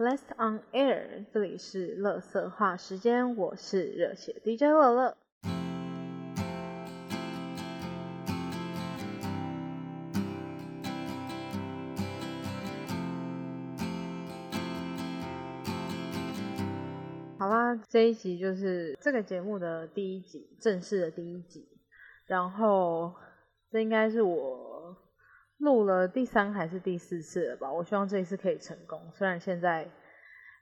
Blessed on air，这里是乐色话时间，我是热血 DJ 乐乐。好啦，这一集就是这个节目的第一集，正式的第一集。然后这应该是我录了第三还是第四次了吧？我希望这一次可以成功。虽然现在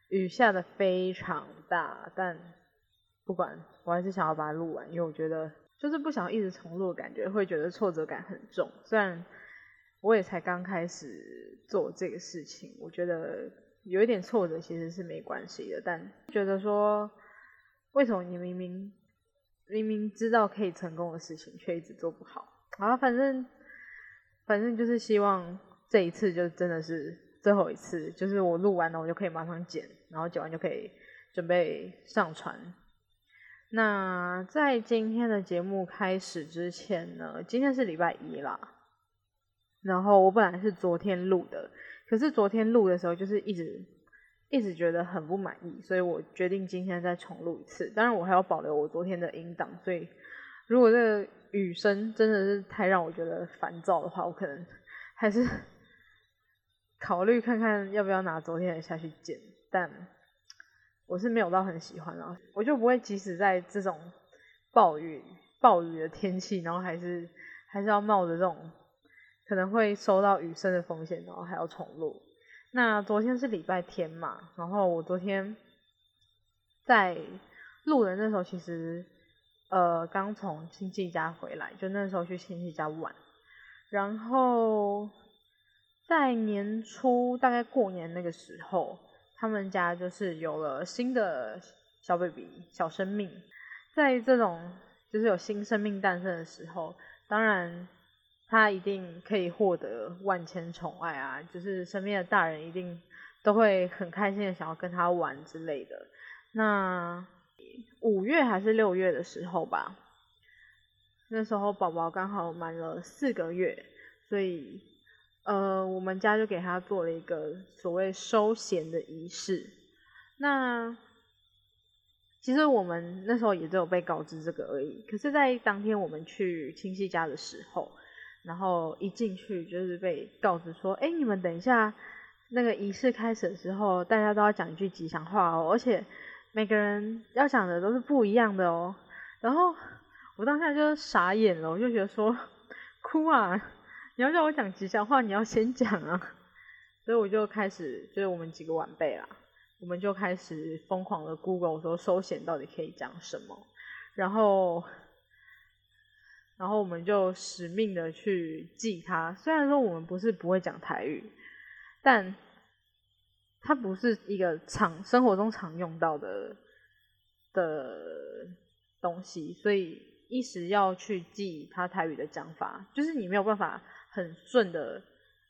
雨下的非常大，但不管，我还是想要把它录完，因为我觉得就是不想一直重录，感觉会觉得挫折感很重。虽然我也才刚开始做这个事情，我觉得。有一点挫折其实是没关系的，但觉得说，为什么你明明明明知道可以成功的事情，却一直做不好？啊，反正反正就是希望这一次就真的是最后一次，就是我录完了，我就可以马上剪，然后剪完就可以准备上传。那在今天的节目开始之前呢，今天是礼拜一啦，然后我本来是昨天录的。可是昨天录的时候，就是一直一直觉得很不满意，所以我决定今天再重录一次。当然，我还要保留我昨天的音档，所以如果这个雨声真的是太让我觉得烦躁的话，我可能 还是 考虑看看要不要拿昨天的下去剪。但我是没有到很喜欢啊，我就不会即使在这种暴雨暴雨的天气，然后还是还是要冒着这种。可能会收到雨声的风险，然后还要重录。那昨天是礼拜天嘛，然后我昨天在录的那时候，其实呃刚从亲戚家回来，就那时候去亲戚家玩。然后在年初大概过年那个时候，他们家就是有了新的小 baby 小生命。在这种就是有新生命诞生的时候，当然。他一定可以获得万千宠爱啊！就是身边的大人一定都会很开心的想要跟他玩之类的。那五月还是六月的时候吧，那时候宝宝刚好满了四个月，所以呃，我们家就给他做了一个所谓收弦的仪式。那其实我们那时候也只有被告知这个而已。可是，在当天我们去亲戚家的时候，然后一进去就是被告知说，哎，你们等一下那个仪式开始的时候，大家都要讲一句吉祥话哦，而且每个人要讲的都是不一样的哦。然后我当下就傻眼了，我就觉得说，哭啊！你要叫我讲吉祥话，你要先讲啊。所以我就开始，就是我们几个晚辈啦，我们就开始疯狂的 Google 说收钱到底可以讲什么，然后。然后我们就使命的去记它。虽然说我们不是不会讲台语，但它不是一个常生活中常用到的的东西，所以一时要去记它台语的讲法，就是你没有办法很顺的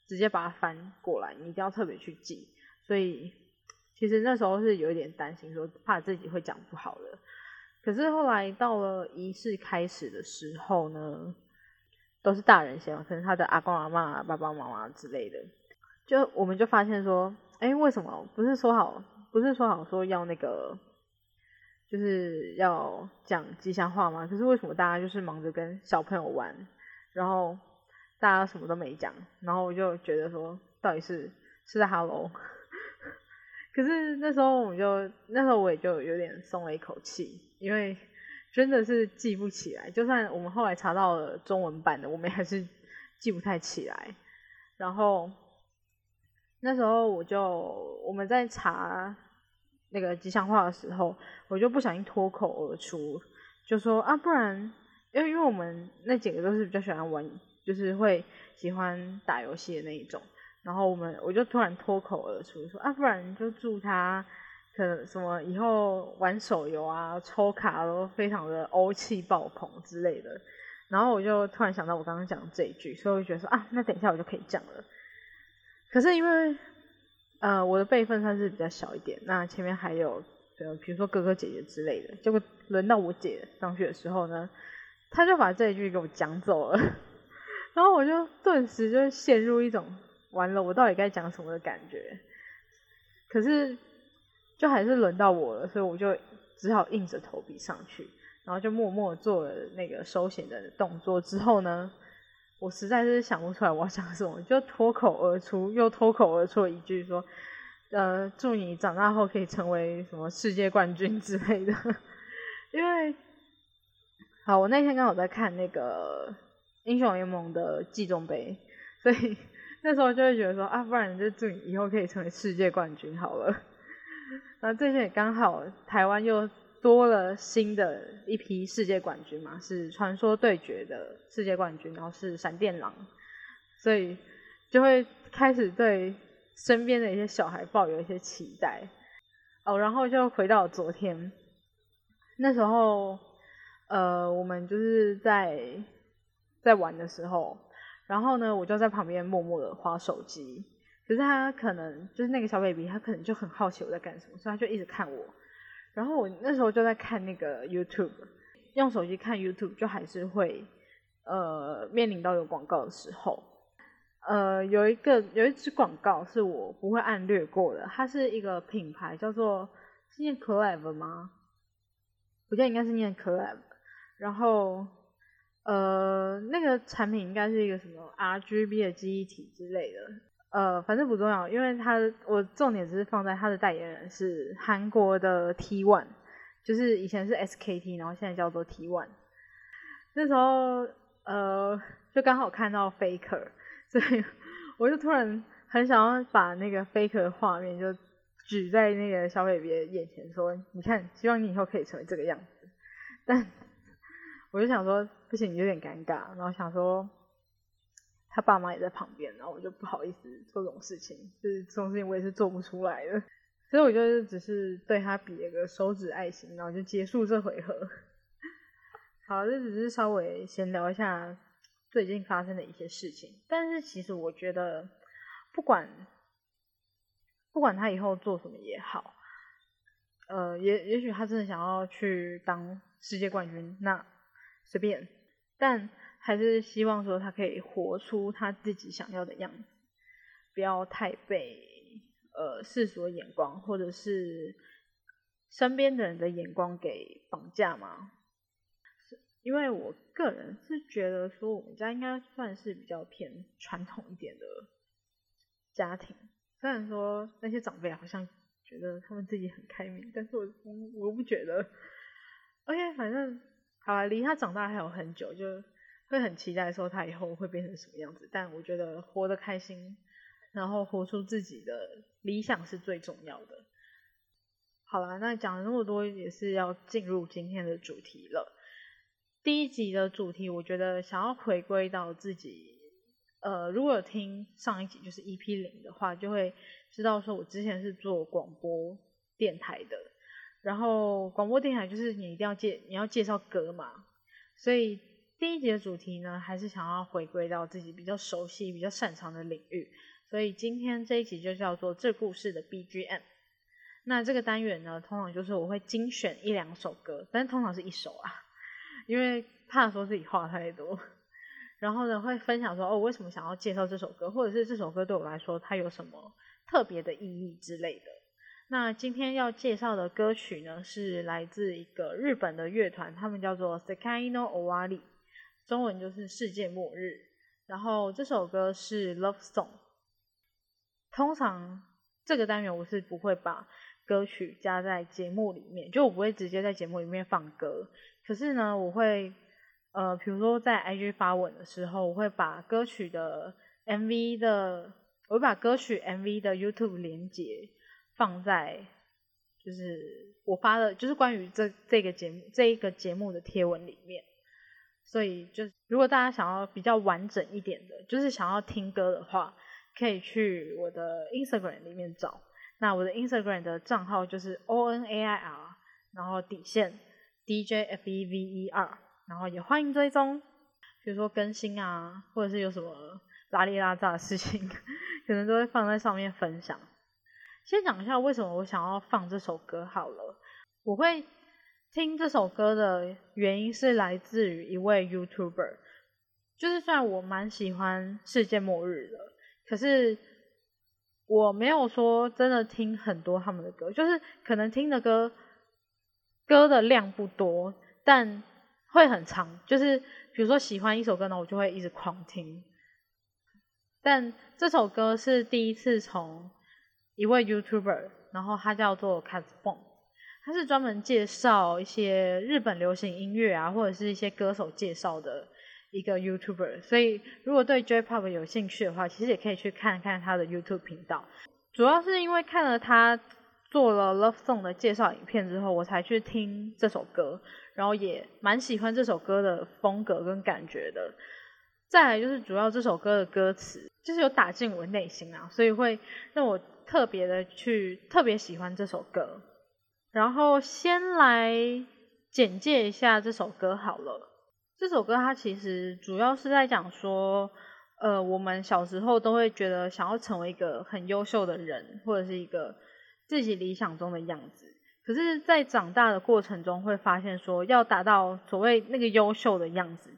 直接把它翻过来，你一定要特别去记。所以其实那时候是有一点担心，说怕自己会讲不好的。可是后来到了仪式开始的时候呢，都是大人先，可能他的阿公阿妈、爸爸妈妈之类的，就我们就发现说，哎，为什么不是说好，不是说好说要那个，就是要讲吉祥话吗？可是为什么大家就是忙着跟小朋友玩，然后大家什么都没讲，然后我就觉得说，到底是是在 Hello？可是那时候我就那时候我也就有点松了一口气，因为真的是记不起来。就算我们后来查到了中文版的，我们还是记不太起来。然后那时候我就我们在查那个吉祥话的时候，我就不小心脱口而出，就说啊，不然因为因为我们那几个都是比较喜欢玩，就是会喜欢打游戏的那一种。然后我们我就突然脱口而出说啊，不然就祝他可能什么以后玩手游啊、抽卡都非常的欧气爆棚之类的。然后我就突然想到我刚刚讲这一句，所以我就觉得说啊，那等一下我就可以讲了。可是因为呃我的辈分算是比较小一点，那前面还有呃比如说哥哥姐姐之类的，结果轮到我姐上去的时候呢，他就把这一句给我讲走了，然后我就顿时就陷入一种。完了，我到底该讲什么的感觉？可是就还是轮到我了，所以我就只好硬着头皮上去，然后就默默做了那个收弦的动作。之后呢，我实在是想不出来我要讲什么，就脱口而出，又脱口而出一句说：“呃，祝你长大后可以成为什么世界冠军之类的。”因为，好，我那天刚好在看那个英雄联盟的季中杯，所以。那时候就会觉得说啊，不然就祝你以后可以成为世界冠军好了。然后最近也刚好台湾又多了新的一批世界冠军嘛，是传说对决的世界冠军，然后是闪电狼，所以就会开始对身边的一些小孩抱有一些期待。哦，然后就回到昨天，那时候呃，我们就是在在玩的时候。然后呢，我就在旁边默默的划手机。可是他可能就是那个小 baby，他可能就很好奇我在干什么，所以他就一直看我。然后我那时候就在看那个 YouTube，用手机看 YouTube 就还是会呃面临到有广告的时候。呃，有一个有一支广告是我不会按略过的，它是一个品牌叫做是念 Club 吗？我觉得应该是念 Club。然后。呃，那个产品应该是一个什么 RGB 的记忆体之类的，呃，反正不重要，因为他我重点只是放在他的代言人是韩国的 T One，就是以前是 SKT，然后现在叫做 T One。那时候呃，就刚好看到 Faker，所以我就突然很想要把那个 Faker 的画面就举在那个小 baby 的眼前，说你看，希望你以后可以成为这个样子，但。我就想说，不行，有点尴尬。然后想说，他爸妈也在旁边，然后我就不好意思做这种事情，就是这种事情我也是做不出来的。所以我就只是对他比了个手指爱心，然后就结束这回合。好，这只是稍微闲聊一下最近发生的一些事情。但是其实我觉得，不管不管他以后做什么也好，呃，也也许他真的想要去当世界冠军，那。随便，但还是希望说他可以活出他自己想要的样子，不要太被呃世俗的眼光或者是身边的人的眼光给绑架嘛。因为我个人是觉得说我们家应该算是比较偏传统一点的家庭，虽然说那些长辈好像觉得他们自己很开明，但是我我不觉得。OK，反正。好，离他长大还有很久，就会很期待说他以后会变成什么样子。但我觉得活得开心，然后活出自己的理想是最重要的。好了，那讲了那么多，也是要进入今天的主题了。第一集的主题，我觉得想要回归到自己，呃，如果有听上一集就是 EP 零的话，就会知道说我之前是做广播电台的。然后广播电台就是你一定要介你要介绍歌嘛，所以第一集的主题呢，还是想要回归到自己比较熟悉、比较擅长的领域，所以今天这一集就叫做这故事的 BGM。那这个单元呢，通常就是我会精选一两首歌，但通常是一首啊，因为怕说自己话太多。然后呢，会分享说哦，为什么想要介绍这首歌，或者是这首歌对我来说它有什么特别的意义之类的。那今天要介绍的歌曲呢，是来自一个日本的乐团，他们叫做 Sekai no Owari，中文就是世界末日。然后这首歌是 Love Song。通常这个单元我是不会把歌曲加在节目里面，就我不会直接在节目里面放歌。可是呢，我会呃，比如说在 IG 发文的时候，我会把歌曲的 MV 的，我会把歌曲 MV 的 YouTube 连接。放在就是我发的，就是关于这这个节目这一个节目的贴文里面，所以就是如果大家想要比较完整一点的，就是想要听歌的话，可以去我的 Instagram 里面找。那我的 Instagram 的账号就是 O N A I R，然后底线 D J F E V E R，然后也欢迎追踪，比如说更新啊，或者是有什么拉里拉杂的事情，可能都会放在上面分享。先讲一下为什么我想要放这首歌好了。我会听这首歌的原因是来自于一位 YouTuber，就是虽然我蛮喜欢世界末日的，可是我没有说真的听很多他们的歌，就是可能听的歌歌的量不多，但会很长。就是比如说喜欢一首歌呢，我就会一直狂听。但这首歌是第一次从一位 YouTuber，然后他叫做 Cat Bone 他是专门介绍一些日本流行音乐啊，或者是一些歌手介绍的一个 YouTuber。所以如果对 J-Pop 有兴趣的话，其实也可以去看看他的 YouTube 频道。主要是因为看了他做了 Love Song 的介绍影片之后，我才去听这首歌，然后也蛮喜欢这首歌的风格跟感觉的。再来就是主要这首歌的歌词，就是有打进我内心啊，所以会让我特别的去特别喜欢这首歌。然后先来简介一下这首歌好了。这首歌它其实主要是在讲说，呃，我们小时候都会觉得想要成为一个很优秀的人，或者是一个自己理想中的样子。可是，在长大的过程中，会发现说，要达到所谓那个优秀的样子。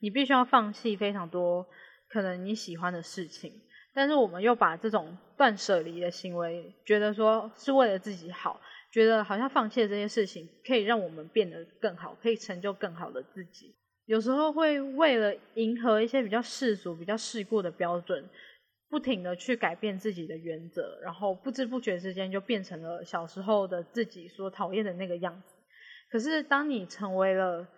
你必须要放弃非常多可能你喜欢的事情，但是我们又把这种断舍离的行为，觉得说是为了自己好，觉得好像放弃这些事情可以让我们变得更好，可以成就更好的自己。有时候会为了迎合一些比较世俗、比较世故的标准，不停的去改变自己的原则，然后不知不觉之间就变成了小时候的自己所讨厌的那个样子。可是当你成为了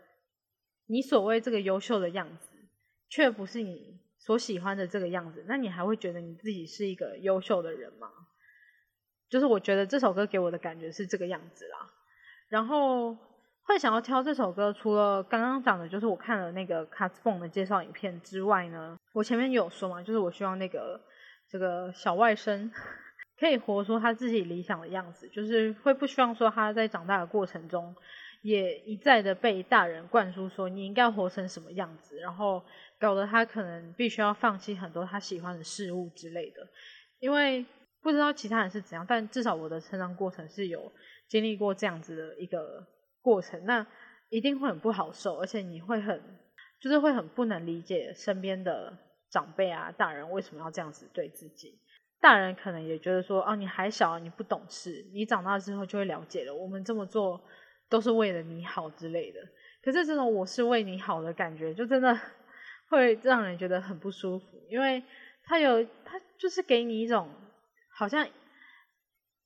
你所谓这个优秀的样子，却不是你所喜欢的这个样子，那你还会觉得你自己是一个优秀的人吗？就是我觉得这首歌给我的感觉是这个样子啦。然后会想要挑这首歌，除了刚刚讲的，就是我看了那个 c a t b o n 的介绍影片之外呢，我前面有说嘛，就是我希望那个这个小外甥可以活出他自己理想的样子，就是会不希望说他在长大的过程中。也一再的被大人灌输说你应该活成什么样子，然后搞得他可能必须要放弃很多他喜欢的事物之类的。因为不知道其他人是怎样，但至少我的成长过程是有经历过这样子的一个过程，那一定会很不好受，而且你会很就是会很不能理解身边的长辈啊、大人为什么要这样子对自己。大人可能也觉得说，哦，你还小，你不懂事，你长大之后就会了解了，我们这么做。都是为了你好之类的，可是这种我是为你好的感觉，就真的会让人觉得很不舒服，因为他有他就是给你一种好像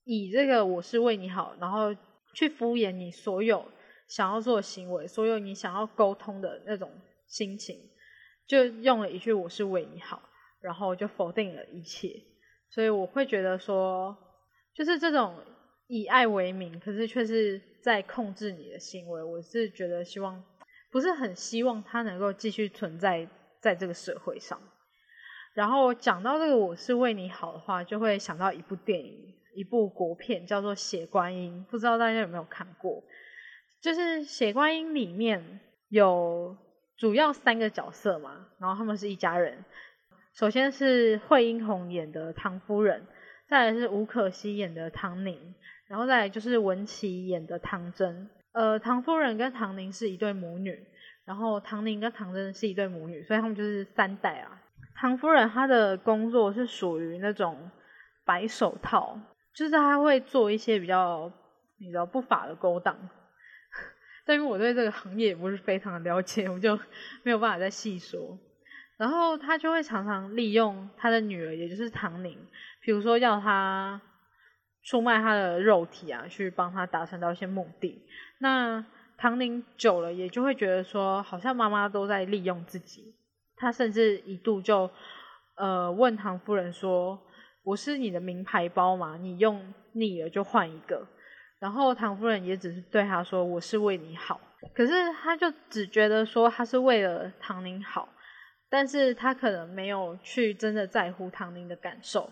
以这个我是为你好，然后去敷衍你所有想要做的行为，所有你想要沟通的那种心情，就用了一句我是为你好，然后就否定了一切，所以我会觉得说，就是这种。以爱为名，可是却是在控制你的行为。我是觉得希望，不是很希望他能够继续存在在这个社会上。然后讲到这个“我是为你好”的话，就会想到一部电影，一部国片，叫做《血观音》，不知道大家有没有看过？就是《血观音》里面有主要三个角色嘛，然后他们是一家人。首先是惠英红演的唐夫人，再来是吴可熙演的唐宁。然后再来就是文琪演的唐真，呃，唐夫人跟唐宁是一对母女，然后唐宁跟唐真是一对母女，所以他们就是三代啊。唐夫人她的工作是属于那种白手套，就是她会做一些比较你知道不法的勾当，但因为我对这个行业也不是非常的了解，我就 没有办法再细说。然后她就会常常利用她的女儿，也就是唐宁，比如说要她。出卖他的肉体啊，去帮他达成到一些目的。那唐宁久了也就会觉得说，好像妈妈都在利用自己。他甚至一度就呃问唐夫人说：“我是你的名牌包嘛，你用腻了就换一个。”然后唐夫人也只是对他说：“我是为你好。”可是他就只觉得说他是为了唐宁好，但是他可能没有去真的在乎唐宁的感受。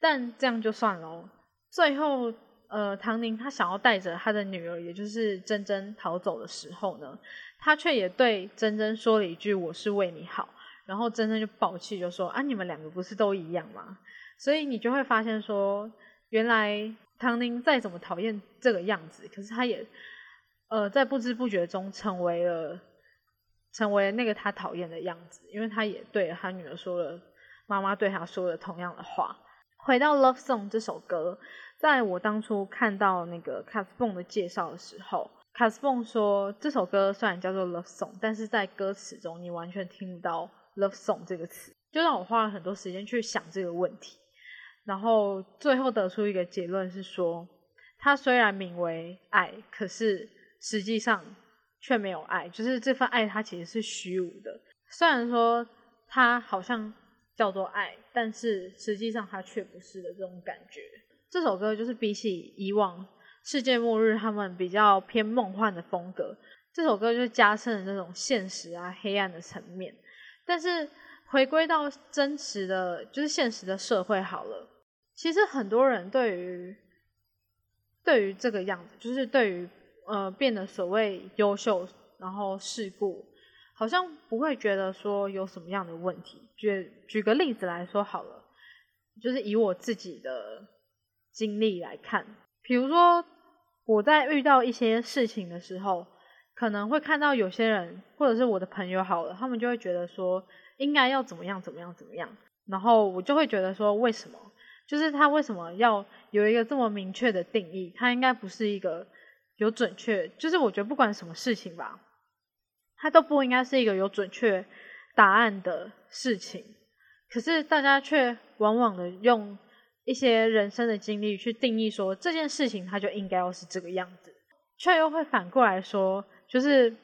但这样就算了。最后，呃，唐宁他想要带着他的女儿，也就是珍珍逃走的时候呢，他却也对珍珍说了一句：“我是为你好。”然后珍珍就爆气，就说：“啊，你们两个不是都一样吗？”所以你就会发现说，原来唐宁再怎么讨厌这个样子，可是他也，呃，在不知不觉中成为了，成为那个他讨厌的样子，因为他也对他女儿说了妈妈对他说了同样的话。回到《Love Song》这首歌，在我当初看到那个 c a s b o n 的介绍的时候 c a s b o n 说这首歌虽然叫做《Love Song》，但是在歌词中你完全听不到 “Love Song” 这个词，就让我花了很多时间去想这个问题。然后最后得出一个结论是说，它虽然名为爱，可是实际上却没有爱，就是这份爱它其实是虚无的。虽然说它好像叫做爱，但是实际上它却不是的这种感觉。这首歌就是比起以往世界末日他们比较偏梦幻的风格，这首歌就加深了那种现实啊黑暗的层面。但是回归到真实的，就是现实的社会好了。其实很多人对于对于这个样子，就是对于呃变得所谓优秀，然后世故，好像不会觉得说有什么样的问题。举举个例子来说好了，就是以我自己的经历来看，比如说我在遇到一些事情的时候，可能会看到有些人或者是我的朋友好了，他们就会觉得说应该要怎么样怎么样怎么样，然后我就会觉得说为什么？就是他为什么要有一个这么明确的定义？他应该不是一个有准确，就是我觉得不管什么事情吧，他都不应该是一个有准确答案的事情。可是大家却往往的用一些人生的经历去定义说这件事情，它就应该要是这个样子，却又会反过来说，就是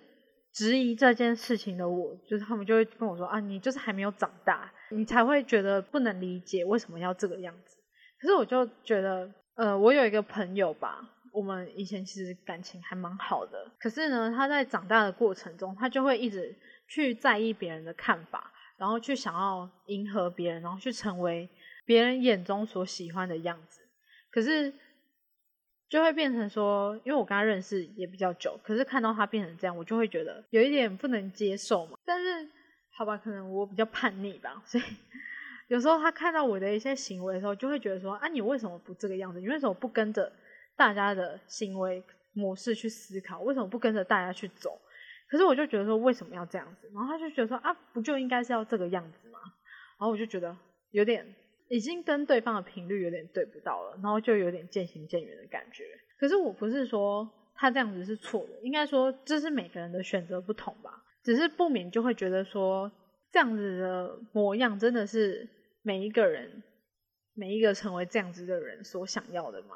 质疑这件事情的我，就是他们就会跟我说啊，你就是还没有长大，你才会觉得不能理解为什么要这个样子。可是我就觉得，呃，我有一个朋友吧，我们以前其实感情还蛮好的。可是呢，他在长大的过程中，他就会一直去在意别人的看法，然后去想要迎合别人，然后去成为别人眼中所喜欢的样子。可是就会变成说，因为我跟他认识也比较久，可是看到他变成这样，我就会觉得有一点不能接受嘛。但是好吧，可能我比较叛逆吧，所以。有时候他看到我的一些行为的时候，就会觉得说：“啊，你为什么不这个样子？你为什么不跟着大家的行为模式去思考？为什么不跟着大家去走？”可是我就觉得说：“为什么要这样子？”然后他就觉得说：“啊，不就应该是要这个样子吗？”然后我就觉得有点已经跟对方的频率有点对不到了，然后就有点渐行渐远的感觉。可是我不是说他这样子是错的，应该说这是每个人的选择不同吧。只是不免就会觉得说。这样子的模样真的是每一个人、每一个成为这样子的人所想要的吗？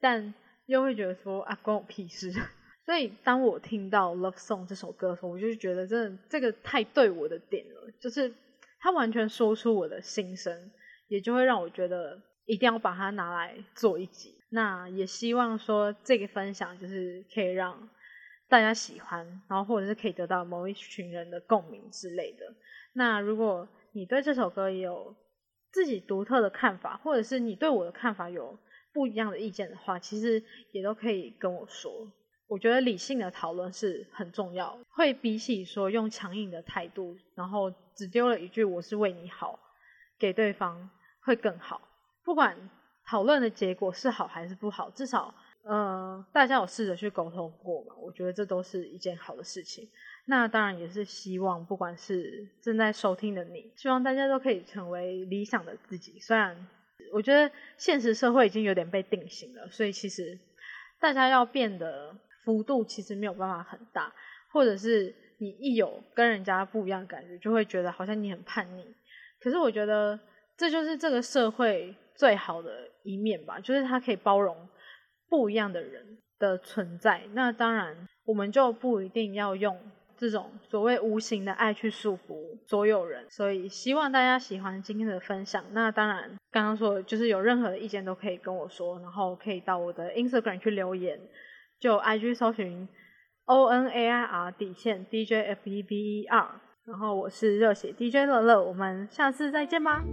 但又会觉得说啊，关我屁事。所以当我听到《Love Song》这首歌的时候，我就觉得真的这个太对我的点了，就是他完全说出我的心声，也就会让我觉得一定要把它拿来做一集。那也希望说这个分享就是可以让。大家喜欢，然后或者是可以得到某一群人的共鸣之类的。那如果你对这首歌也有自己独特的看法，或者是你对我的看法有不一样的意见的话，其实也都可以跟我说。我觉得理性的讨论是很重要，会比起说用强硬的态度，然后只丢了一句“我是为你好”给对方会更好。不管讨论的结果是好还是不好，至少。呃，大家有试着去沟通过嘛？我觉得这都是一件好的事情。那当然也是希望，不管是正在收听的你，希望大家都可以成为理想的自己。虽然我觉得现实社会已经有点被定型了，所以其实大家要变得幅度其实没有办法很大，或者是你一有跟人家不一样的感觉，就会觉得好像你很叛逆。可是我觉得这就是这个社会最好的一面吧，就是它可以包容。不一样的人的存在，那当然我们就不一定要用这种所谓无形的爱去束缚所有人。所以希望大家喜欢今天的分享。那当然，刚刚说就是有任何意见都可以跟我说，然后可以到我的 Instagram 去留言，就 IG 搜寻 O N A I R 底线 D J F E B E R，然后我是热血 DJ 乐乐，我们下次再见吧。